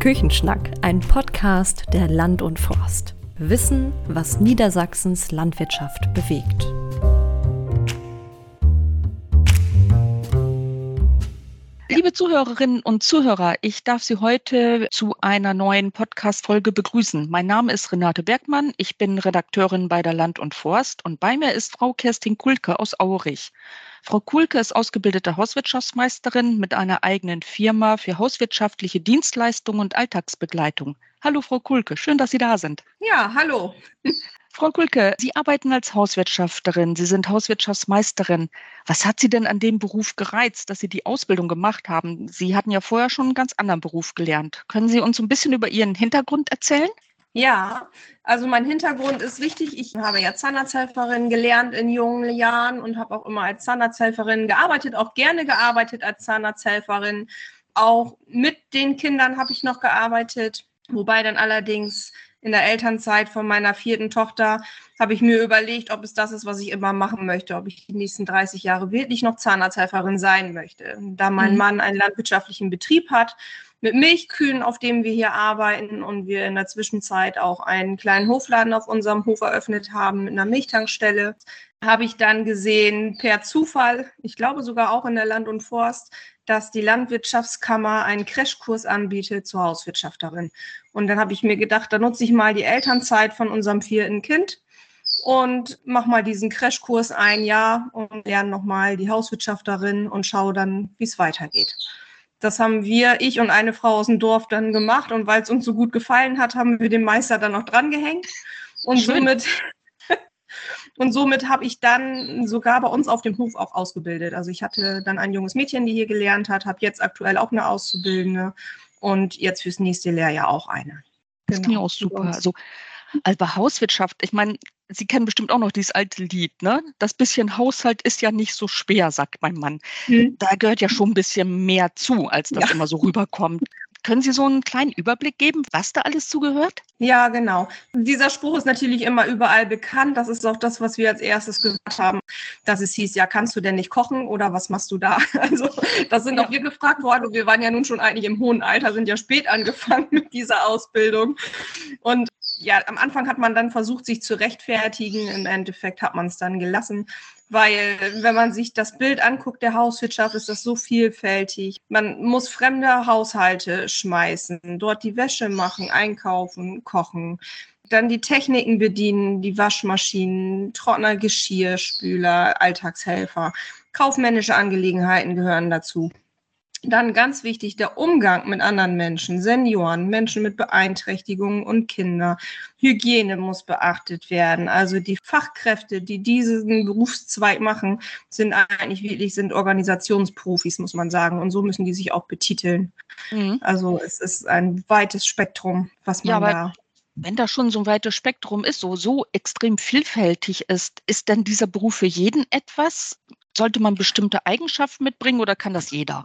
Küchenschnack, ein Podcast der Land und Forst. Wissen, was Niedersachsens Landwirtschaft bewegt. Liebe Zuhörerinnen und Zuhörer, ich darf Sie heute zu einer neuen Podcast-Folge begrüßen. Mein Name ist Renate Bergmann. Ich bin Redakteurin bei der Land und Forst und bei mir ist Frau Kerstin Kulke aus Aurich. Frau Kulke ist ausgebildete Hauswirtschaftsmeisterin mit einer eigenen Firma für hauswirtschaftliche Dienstleistungen und Alltagsbegleitung. Hallo, Frau Kulke, schön, dass Sie da sind. Ja, hallo. Frau Kulke, Sie arbeiten als Hauswirtschafterin, Sie sind Hauswirtschaftsmeisterin. Was hat Sie denn an dem Beruf gereizt, dass Sie die Ausbildung gemacht haben? Sie hatten ja vorher schon einen ganz anderen Beruf gelernt. Können Sie uns ein bisschen über Ihren Hintergrund erzählen? Ja, also mein Hintergrund ist wichtig. Ich habe ja Zahnarzthelferin gelernt in jungen Jahren und habe auch immer als Zahnarzthelferin gearbeitet, auch gerne gearbeitet als Zahnarzthelferin. Auch mit den Kindern habe ich noch gearbeitet, wobei dann allerdings in der Elternzeit von meiner vierten Tochter habe ich mir überlegt, ob es das ist, was ich immer machen möchte, ob ich die nächsten 30 Jahre wirklich noch Zahnarzthelferin sein möchte. Da mein mhm. Mann einen landwirtschaftlichen Betrieb hat mit Milchkühen, auf dem wir hier arbeiten und wir in der Zwischenzeit auch einen kleinen Hofladen auf unserem Hof eröffnet haben mit einer Milchtankstelle, habe ich dann gesehen per Zufall, ich glaube sogar auch in der Land und Forst, dass die Landwirtschaftskammer einen Crashkurs anbietet zur Hauswirtschafterin. Und dann habe ich mir gedacht, da nutze ich mal die Elternzeit von unserem vierten Kind und mache mal diesen Crashkurs ein Jahr und lerne nochmal die Hauswirtschafterin und schaue dann, wie es weitergeht. Das haben wir, ich und eine Frau aus dem Dorf dann gemacht und weil es uns so gut gefallen hat, haben wir den Meister dann noch dran gehängt und Schön. somit und somit habe ich dann sogar bei uns auf dem Hof auch ausgebildet. Also ich hatte dann ein junges Mädchen, die hier gelernt hat, habe jetzt aktuell auch eine Auszubildende und jetzt fürs nächste Lehrjahr auch eine. Das genau. klingt auch super. Also, bei Hauswirtschaft, ich meine, Sie kennen bestimmt auch noch dieses alte Lied, ne? Das bisschen Haushalt ist ja nicht so schwer, sagt mein Mann. Mhm. Da gehört ja schon ein bisschen mehr zu, als das ja. immer so rüberkommt. Können Sie so einen kleinen Überblick geben, was da alles zugehört? Ja, genau. Dieser Spruch ist natürlich immer überall bekannt. Das ist auch das, was wir als erstes gehört haben, dass es hieß, ja, kannst du denn nicht kochen oder was machst du da? Also das sind auch wir gefragt worden und wir waren ja nun schon eigentlich im hohen Alter, sind ja spät angefangen mit dieser Ausbildung. Und ja, am Anfang hat man dann versucht, sich zu rechtfertigen. Im Endeffekt hat man es dann gelassen, weil wenn man sich das Bild anguckt der Hauswirtschaft, ist das so vielfältig. Man muss fremde Haushalte schmeißen, dort die Wäsche machen, einkaufen, kochen. Dann die Techniken bedienen, die Waschmaschinen, Trockner, Geschirrspüler, Alltagshelfer. Kaufmännische Angelegenheiten gehören dazu. Dann ganz wichtig, der Umgang mit anderen Menschen, Senioren, Menschen mit Beeinträchtigungen und Kinder. Hygiene muss beachtet werden. Also die Fachkräfte, die diesen Berufszweig machen, sind eigentlich wirklich, sind Organisationsprofis, muss man sagen. Und so müssen die sich auch betiteln. Mhm. Also es ist ein weites Spektrum, was man ja, da wenn da schon so ein weites Spektrum ist, so, so extrem vielfältig ist, ist denn dieser Beruf für jeden etwas? Sollte man bestimmte Eigenschaften mitbringen oder kann das jeder?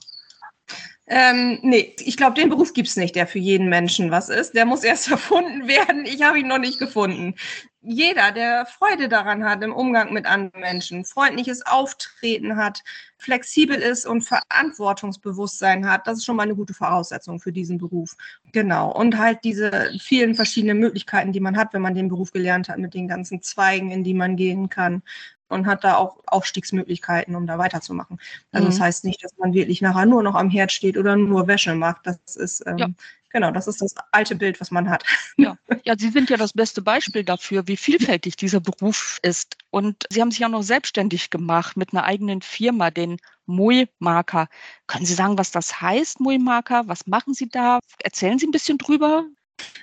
Ähm, nee, ich glaube, den Beruf gibt es nicht, der für jeden Menschen was ist. Der muss erst erfunden werden. Ich habe ihn noch nicht gefunden. Jeder, der Freude daran hat im Umgang mit anderen Menschen, freundliches Auftreten hat, flexibel ist und Verantwortungsbewusstsein hat, das ist schon mal eine gute Voraussetzung für diesen Beruf. Genau. Und halt diese vielen verschiedenen Möglichkeiten, die man hat, wenn man den Beruf gelernt hat, mit den ganzen Zweigen, in die man gehen kann und hat da auch Aufstiegsmöglichkeiten, um da weiterzumachen. Also mhm. das heißt nicht, dass man wirklich nachher nur noch am Herd steht oder nur Wäsche macht. Das ist ähm, ja. genau, das ist das alte Bild, was man hat. Ja. ja, Sie sind ja das beste Beispiel dafür, wie vielfältig dieser Beruf ist. Und Sie haben sich auch noch selbstständig gemacht mit einer eigenen Firma, den Mui-Marker. Können Sie sagen, was das heißt, Mui-Marker? Was machen Sie da? Erzählen Sie ein bisschen drüber.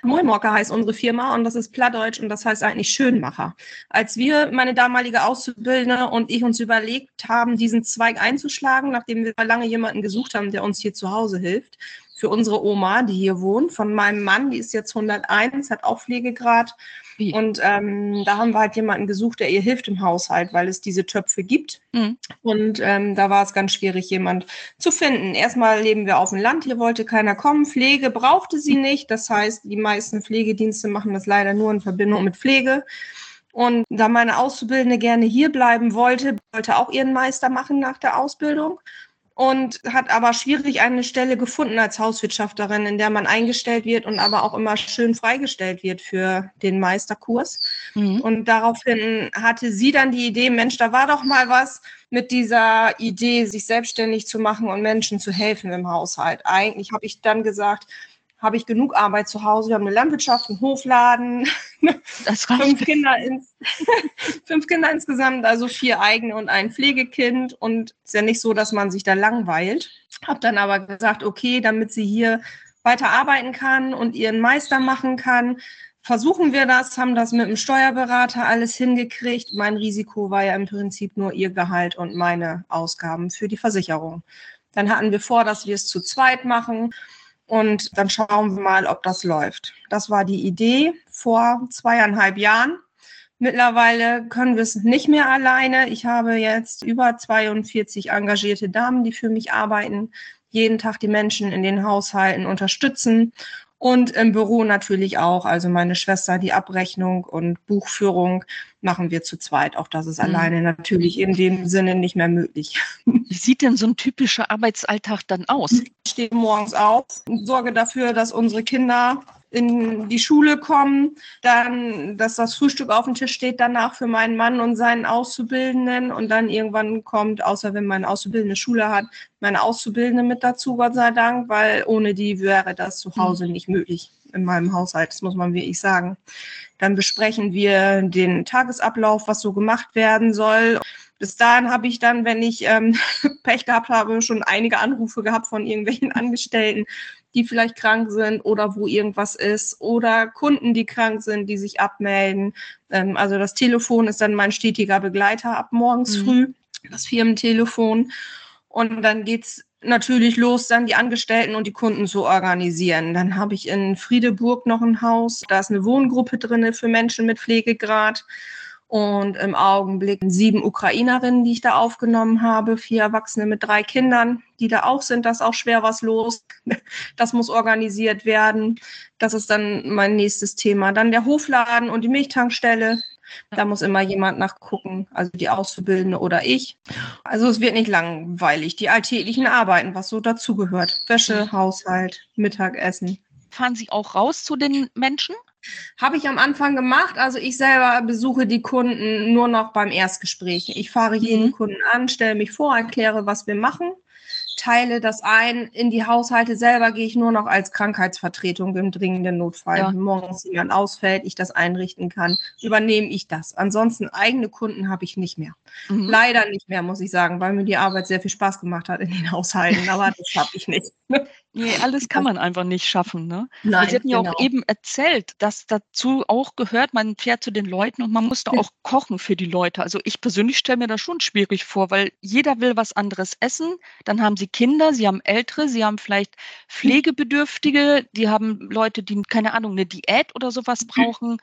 Moimorker heißt unsere Firma und das ist Plattdeutsch und das heißt eigentlich Schönmacher. Als wir, meine damalige Auszubildende und ich uns überlegt haben, diesen Zweig einzuschlagen, nachdem wir lange jemanden gesucht haben, der uns hier zu Hause hilft, für unsere Oma, die hier wohnt, von meinem Mann, die ist jetzt 101, hat auch Pflegegrad. Wie? Und ähm, da haben wir halt jemanden gesucht, der ihr hilft im Haushalt, weil es diese Töpfe gibt. Mhm. Und ähm, da war es ganz schwierig, jemand zu finden. Erstmal leben wir auf dem Land, hier wollte keiner kommen. Pflege brauchte sie nicht. Das heißt, die meisten Pflegedienste machen das leider nur in Verbindung mit Pflege. Und da meine Auszubildende gerne hier bleiben wollte, wollte auch ihren Meister machen nach der Ausbildung. Und hat aber schwierig eine Stelle gefunden als Hauswirtschafterin, in der man eingestellt wird und aber auch immer schön freigestellt wird für den Meisterkurs. Mhm. Und daraufhin hatte sie dann die Idee, Mensch, da war doch mal was mit dieser Idee, sich selbstständig zu machen und Menschen zu helfen im Haushalt. Eigentlich habe ich dann gesagt, habe ich genug Arbeit zu Hause. Wir haben eine Landwirtschaft, einen Hofladen, fünf, Kinder ins, fünf Kinder insgesamt, also vier eigene und ein Pflegekind. Und es ist ja nicht so, dass man sich da langweilt. Habe dann aber gesagt, okay, damit sie hier weiter arbeiten kann und ihren Meister machen kann, versuchen wir das, haben das mit dem Steuerberater alles hingekriegt. Mein Risiko war ja im Prinzip nur ihr Gehalt und meine Ausgaben für die Versicherung. Dann hatten wir vor, dass wir es zu zweit machen und dann schauen wir mal, ob das läuft. Das war die Idee vor zweieinhalb Jahren. Mittlerweile können wir es nicht mehr alleine. Ich habe jetzt über 42 engagierte Damen, die für mich arbeiten, jeden Tag die Menschen in den Haushalten unterstützen und im Büro natürlich auch. Also meine Schwester, die Abrechnung und Buchführung machen wir zu zweit. Auch das ist mhm. alleine natürlich in dem Sinne nicht mehr möglich. Wie sieht denn so ein typischer Arbeitsalltag dann aus? Ich stehe morgens auf und sorge dafür, dass unsere Kinder in die Schule kommen, dann, dass das Frühstück auf dem Tisch steht danach für meinen Mann und seinen Auszubildenden und dann irgendwann kommt, außer wenn mein Auszubildende Schule hat, meine Auszubildende mit dazu, Gott sei Dank, weil ohne die wäre das zu Hause nicht möglich in meinem Haushalt, das muss man wirklich sagen. Dann besprechen wir den Tagesablauf, was so gemacht werden soll. Bis dahin habe ich dann, wenn ich ähm, Pech gehabt habe, schon einige Anrufe gehabt von irgendwelchen Angestellten, die vielleicht krank sind oder wo irgendwas ist oder Kunden, die krank sind, die sich abmelden. Ähm, also das Telefon ist dann mein stetiger Begleiter ab morgens mhm. früh, das Firmentelefon. Und dann geht's natürlich los, dann die Angestellten und die Kunden zu organisieren. Dann habe ich in Friedeburg noch ein Haus. Da ist eine Wohngruppe drinne für Menschen mit Pflegegrad und im Augenblick sieben Ukrainerinnen, die ich da aufgenommen habe, vier Erwachsene mit drei Kindern, die da auch sind. Da ist auch schwer was los. Das muss organisiert werden. Das ist dann mein nächstes Thema. Dann der Hofladen und die Milchtankstelle. Da muss immer jemand nachgucken, also die Auszubildende oder ich. Also es wird nicht langweilig. Die alltäglichen Arbeiten, was so dazugehört. Wäsche, Haushalt, Mittagessen. Fahren Sie auch raus zu den Menschen? Habe ich am Anfang gemacht. Also ich selber besuche die Kunden nur noch beim Erstgespräch. Ich fahre jeden mhm. Kunden an, stelle mich vor, erkläre, was wir machen teile das ein. In die Haushalte selber gehe ich nur noch als Krankheitsvertretung im dringenden Notfall. Ja. Morgens jemand ausfällt, ich das einrichten kann, übernehme ich das. Ansonsten eigene Kunden habe ich nicht mehr. Mhm. Leider nicht mehr, muss ich sagen, weil mir die Arbeit sehr viel Spaß gemacht hat in den Haushalten. Aber das schaffe ich nicht. Nee, alles kann man einfach nicht schaffen. Ne? Nein, Sie hatten ja genau. auch eben erzählt, dass dazu auch gehört, man fährt zu den Leuten und man muss da auch kochen für die Leute. Also ich persönlich stelle mir das schon schwierig vor, weil jeder will was anderes essen. Dann haben sie Kinder, sie haben Ältere, sie haben vielleicht Pflegebedürftige, die haben Leute, die, keine Ahnung, eine Diät oder sowas brauchen.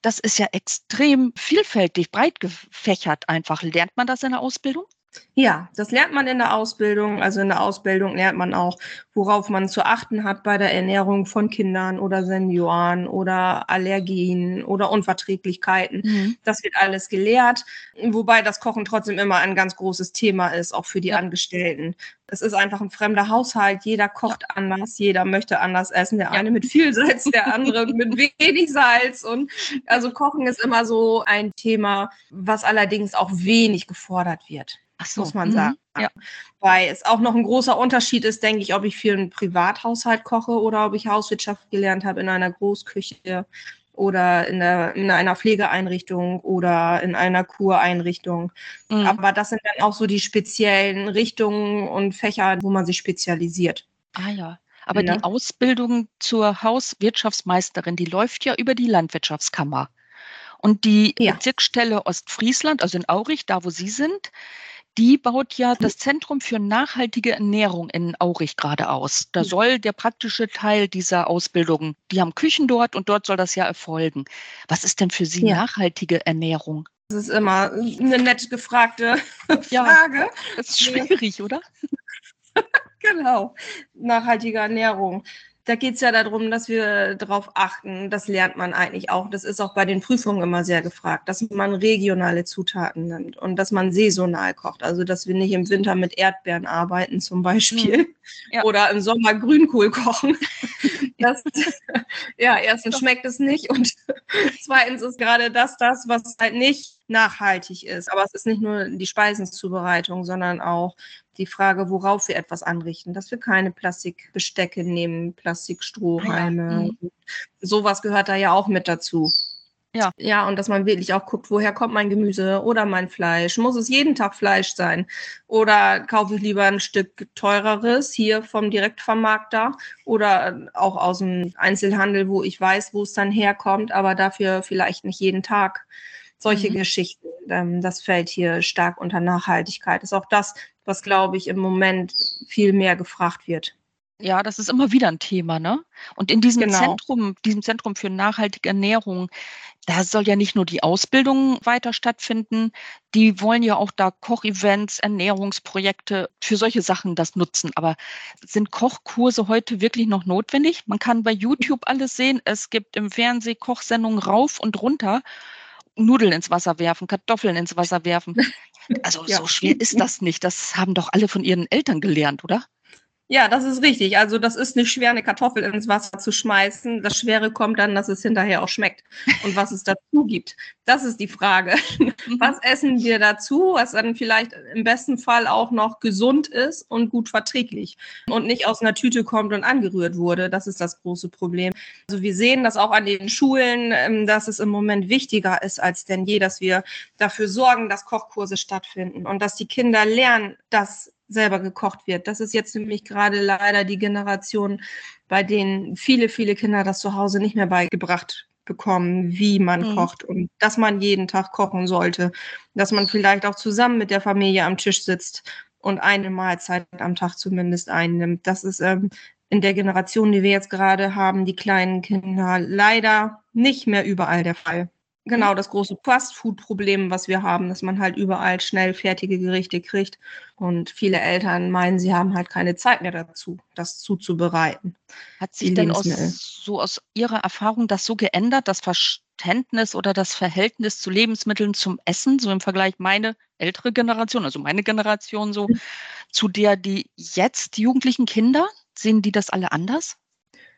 Das ist ja extrem vielfältig, breit gefächert einfach. Lernt man das in der Ausbildung? Ja, das lernt man in der Ausbildung. Also in der Ausbildung lernt man auch, worauf man zu achten hat bei der Ernährung von Kindern oder Senioren oder Allergien oder Unverträglichkeiten. Mhm. Das wird alles gelehrt, wobei das Kochen trotzdem immer ein ganz großes Thema ist, auch für die ja. Angestellten. Es ist einfach ein fremder Haushalt. Jeder kocht ja. anders, jeder möchte anders essen. Der ja. eine mit viel Salz, der andere mit wenig Salz. Und also Kochen ist immer so ein Thema, was allerdings auch wenig gefordert wird. So. muss man mhm. sagen. Ja. Weil es auch noch ein großer Unterschied ist, denke ich, ob ich für einen Privathaushalt koche oder ob ich Hauswirtschaft gelernt habe in einer Großküche oder in, der, in einer Pflegeeinrichtung oder in einer Kureinrichtung. Mhm. Aber das sind dann auch so die speziellen Richtungen und Fächer, wo man sich spezialisiert. Ah ja. Aber ja. die Ausbildung zur Hauswirtschaftsmeisterin, die läuft ja über die Landwirtschaftskammer. Und die ja. Bezirksstelle Ostfriesland, also in Aurich, da wo Sie sind, die baut ja das Zentrum für nachhaltige Ernährung in Aurich gerade aus. Da soll der praktische Teil dieser Ausbildung, die haben Küchen dort und dort soll das ja erfolgen. Was ist denn für Sie ja. nachhaltige Ernährung? Das ist immer eine nett gefragte Frage. Ja, das ist schwierig, oder? genau. Nachhaltige Ernährung da geht es ja darum, dass wir darauf achten, das lernt man eigentlich auch. Das ist auch bei den Prüfungen immer sehr gefragt, dass man regionale Zutaten nimmt und dass man saisonal kocht. Also, dass wir nicht im Winter mit Erdbeeren arbeiten zum Beispiel mhm. ja. oder im Sommer Grünkohl kochen. Das, ja, erstens schmeckt es nicht und zweitens ist gerade das das, was halt nicht nachhaltig ist. Aber es ist nicht nur die Speisenzubereitung, sondern auch die Frage, worauf wir etwas anrichten, dass wir keine Plastikbestecke nehmen, Plastikstrohhalme. Ja. Mhm. Sowas gehört da ja auch mit dazu. Ja. Ja, und dass man wirklich auch guckt, woher kommt mein Gemüse oder mein Fleisch? Muss es jeden Tag Fleisch sein? Oder kaufe ich lieber ein Stück teureres hier vom Direktvermarkter oder auch aus dem Einzelhandel, wo ich weiß, wo es dann herkommt, aber dafür vielleicht nicht jeden Tag solche mhm. Geschichten. Ähm, das fällt hier stark unter Nachhaltigkeit. Ist auch das, was, glaube ich, im Moment viel mehr gefragt wird. Ja, das ist immer wieder ein Thema, ne? Und in diesem genau. Zentrum, diesem Zentrum für nachhaltige Ernährung, da soll ja nicht nur die Ausbildung weiter stattfinden, die wollen ja auch da Kochevents, Ernährungsprojekte für solche Sachen das nutzen. Aber sind Kochkurse heute wirklich noch notwendig? Man kann bei YouTube alles sehen. Es gibt im Fernsehen Kochsendungen rauf und runter. Nudeln ins Wasser werfen, Kartoffeln ins Wasser werfen. Also ja. so schwer ist das nicht. Das haben doch alle von ihren Eltern gelernt, oder? Ja, das ist richtig. Also das ist nicht schwer, eine Kartoffel ins Wasser zu schmeißen. Das Schwere kommt dann, dass es hinterher auch schmeckt und was es dazu gibt. Das ist die Frage. Mhm. Was essen wir dazu, was dann vielleicht im besten Fall auch noch gesund ist und gut verträglich und nicht aus einer Tüte kommt und angerührt wurde. Das ist das große Problem. Also wir sehen das auch an den Schulen, ähm, dass es im Moment wichtiger ist als denn je, dass wir dafür sorgen, dass Kochkurse stattfinden und dass die Kinder lernen, dass selber gekocht wird. Das ist jetzt nämlich gerade leider die Generation, bei denen viele, viele Kinder das zu Hause nicht mehr beigebracht bekommen, wie man mhm. kocht und dass man jeden Tag kochen sollte, dass man vielleicht auch zusammen mit der Familie am Tisch sitzt und eine Mahlzeit am Tag zumindest einnimmt. Das ist ähm, in der Generation, die wir jetzt gerade haben, die kleinen Kinder, leider nicht mehr überall der Fall. Genau, das große Fastfood-Problem, was wir haben, dass man halt überall schnell fertige Gerichte kriegt. Und viele Eltern meinen, sie haben halt keine Zeit mehr dazu, das zuzubereiten. Hat sich denn aus, so aus Ihrer Erfahrung das so geändert, das Verständnis oder das Verhältnis zu Lebensmitteln zum Essen, so im Vergleich meine ältere Generation, also meine Generation so, mhm. zu der die jetzt jugendlichen Kinder, sehen die das alle anders?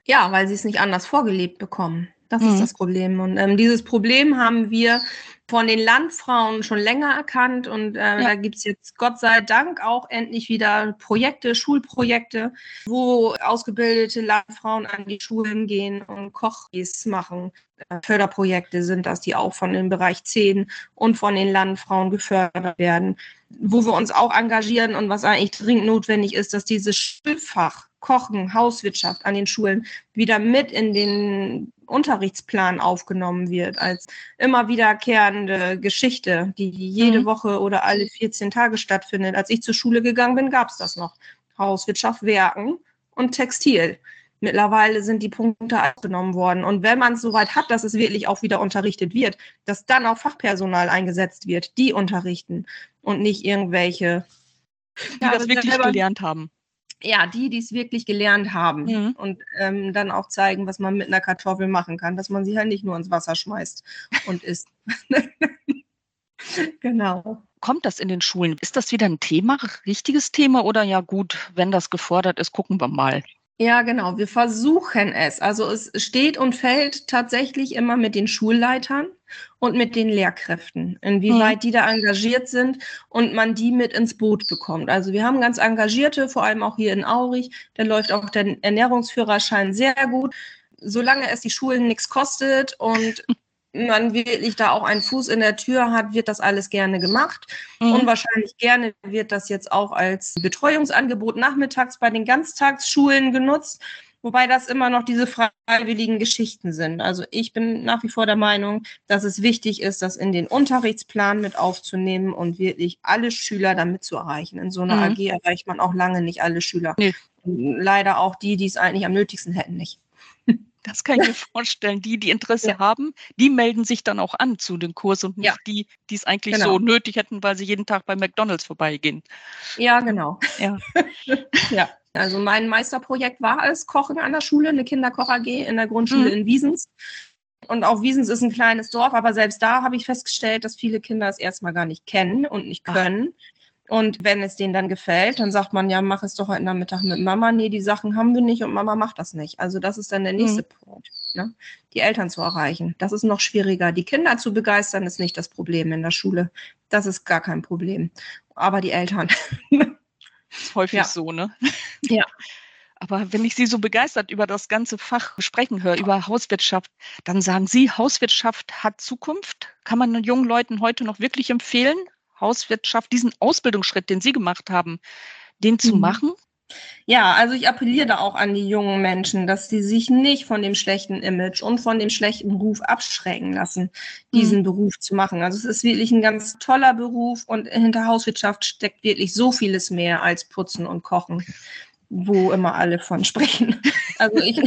Ja, weil sie es nicht anders vorgelebt bekommen. Das mhm. ist das Problem. Und ähm, dieses Problem haben wir von den Landfrauen schon länger erkannt und äh, ja. da gibt es jetzt Gott sei Dank auch endlich wieder Projekte, Schulprojekte, wo ausgebildete Landfrauen an die Schulen gehen und Kochis machen. Äh, Förderprojekte sind das, die auch von dem Bereich 10 und von den Landfrauen gefördert werden, wo wir uns auch engagieren und was eigentlich dringend notwendig ist, dass dieses Schulfach Kochen, Hauswirtschaft an den Schulen wieder mit in den Unterrichtsplan aufgenommen wird, als immer wiederkehrende Geschichte, die jede mhm. Woche oder alle 14 Tage stattfindet. Als ich zur Schule gegangen bin, gab es das noch. Hauswirtschaft, Werken und Textil. Mittlerweile sind die Punkte aufgenommen worden. Und wenn man es soweit hat, dass es wirklich auch wieder unterrichtet wird, dass dann auch Fachpersonal eingesetzt wird, die unterrichten und nicht irgendwelche, die ja, das wirklich gelernt haben ja, die, die es wirklich gelernt haben mhm. und ähm, dann auch zeigen, was man mit einer Kartoffel machen kann, dass man sie halt nicht nur ins Wasser schmeißt und isst. genau. Kommt das in den Schulen? Ist das wieder ein Thema, richtiges Thema oder ja gut, wenn das gefordert ist, gucken wir mal? Ja, genau. Wir versuchen es. Also es steht und fällt tatsächlich immer mit den Schulleitern und mit den Lehrkräften, inwieweit mhm. die da engagiert sind und man die mit ins Boot bekommt. Also wir haben ganz engagierte, vor allem auch hier in Aurich, da läuft auch der Ernährungsführerschein sehr gut. Solange es die Schulen nichts kostet und man wirklich da auch einen Fuß in der Tür hat, wird das alles gerne gemacht. Mhm. Und wahrscheinlich gerne wird das jetzt auch als Betreuungsangebot nachmittags bei den Ganztagsschulen genutzt, wobei das immer noch diese freiwilligen Geschichten sind. Also ich bin nach wie vor der Meinung, dass es wichtig ist, das in den Unterrichtsplan mit aufzunehmen und wirklich alle Schüler damit zu erreichen. In so einer mhm. AG erreicht man auch lange nicht alle Schüler. Nee. Leider auch die, die es eigentlich am nötigsten hätten, nicht. Das kann ich mir vorstellen. Die, die Interesse ja. haben, die melden sich dann auch an zu dem Kurs und nicht ja. die, die es eigentlich genau. so nötig hätten, weil sie jeden Tag bei McDonalds vorbeigehen. Ja, genau. Ja. ja. Also mein Meisterprojekt war es Kochen an der Schule, eine Kinderkoch AG in der Grundschule mhm. in Wiesens. Und auch Wiesens ist ein kleines Dorf, aber selbst da habe ich festgestellt, dass viele Kinder es erstmal gar nicht kennen und nicht können. Ach. Und wenn es denen dann gefällt, dann sagt man, ja, mach es doch heute Nachmittag mit Mama. Nee, die Sachen haben wir nicht und Mama macht das nicht. Also das ist dann der nächste mhm. Punkt, ne? die Eltern zu erreichen. Das ist noch schwieriger. Die Kinder zu begeistern ist nicht das Problem in der Schule. Das ist gar kein Problem. Aber die Eltern. ist häufig ja. so, ne? Ja. Aber wenn ich Sie so begeistert über das ganze Fach sprechen höre, über Hauswirtschaft, dann sagen Sie, Hauswirtschaft hat Zukunft. Kann man den jungen Leuten heute noch wirklich empfehlen, Hauswirtschaft, diesen Ausbildungsschritt, den Sie gemacht haben, den zu mhm. machen? Ja, also ich appelliere da auch an die jungen Menschen, dass sie sich nicht von dem schlechten Image und von dem schlechten Beruf abschrecken lassen, diesen mhm. Beruf zu machen. Also es ist wirklich ein ganz toller Beruf und hinter Hauswirtschaft steckt wirklich so vieles mehr als Putzen und Kochen wo immer alle von sprechen. Also ich,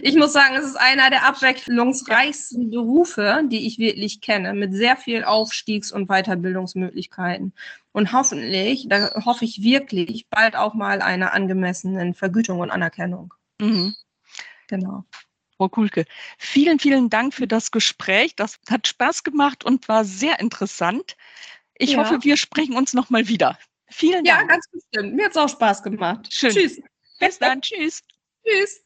ich muss sagen, es ist einer der abwechslungsreichsten Berufe, die ich wirklich kenne, mit sehr viel Aufstiegs- und Weiterbildungsmöglichkeiten. Und hoffentlich, da hoffe ich wirklich, bald auch mal einer angemessenen Vergütung und Anerkennung. Mhm. Genau. Frau Kulke, vielen, vielen Dank für das Gespräch. Das hat Spaß gemacht und war sehr interessant. Ich ja. hoffe, wir sprechen uns nochmal wieder. Vielen Dank. Ja, ganz bestimmt. Mir hat es auch Spaß gemacht. Schön. Tschüss. Bis dann. Tschüss. Tschüss.